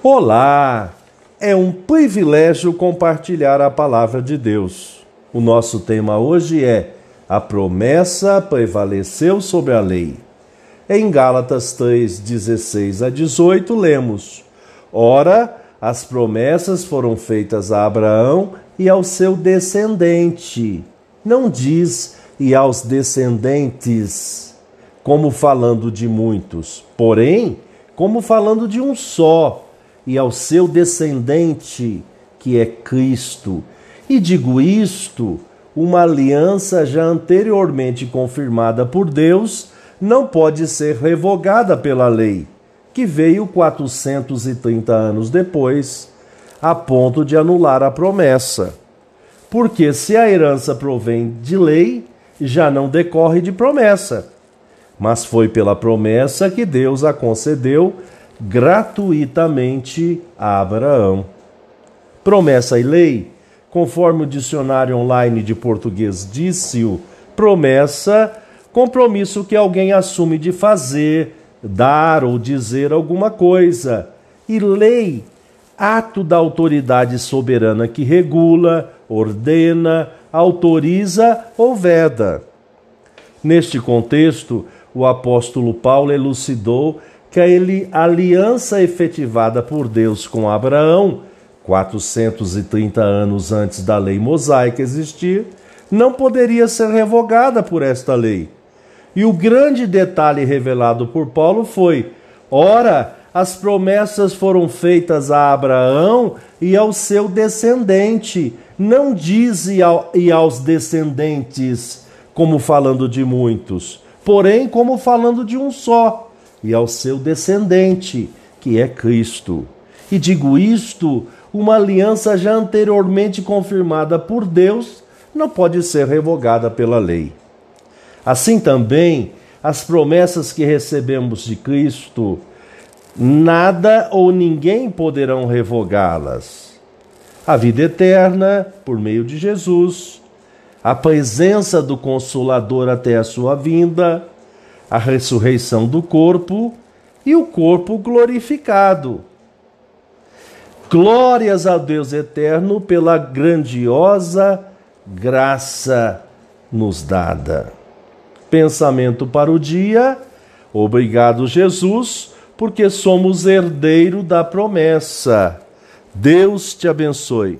Olá! É um privilégio compartilhar a palavra de Deus. O nosso tema hoje é A promessa prevaleceu sobre a lei. Em Gálatas 3, 16 a 18, lemos: Ora, as promessas foram feitas a Abraão e ao seu descendente. Não diz e aos descendentes, como falando de muitos, porém, como falando de um só e ao seu descendente, que é Cristo. E digo isto, uma aliança já anteriormente confirmada por Deus não pode ser revogada pela lei, que veio 430 anos depois, a ponto de anular a promessa. Porque se a herança provém de lei, já não decorre de promessa. Mas foi pela promessa que Deus a concedeu gratuitamente a Abraão. Promessa e lei, conforme o dicionário online de português disse-o, promessa, compromisso que alguém assume de fazer, dar ou dizer alguma coisa. E lei, ato da autoridade soberana que regula, ordena, autoriza ou veda. Neste contexto, o apóstolo Paulo elucidou que a aliança efetivada por Deus com Abraão, 430 anos antes da lei mosaica existir, não poderia ser revogada por esta lei. E o grande detalhe revelado por Paulo foi: ora, as promessas foram feitas a Abraão e ao seu descendente, não diz e, e aos descendentes, como falando de muitos, porém como falando de um só e ao seu descendente, que é Cristo. E digo isto, uma aliança já anteriormente confirmada por Deus não pode ser revogada pela lei. Assim também, as promessas que recebemos de Cristo, nada ou ninguém poderão revogá-las. A vida eterna, por meio de Jesus, a presença do Consolador até a sua vinda, a ressurreição do corpo e o corpo glorificado. Glórias ao Deus eterno pela grandiosa graça nos dada. Pensamento para o dia. Obrigado, Jesus, porque somos herdeiro da promessa. Deus te abençoe.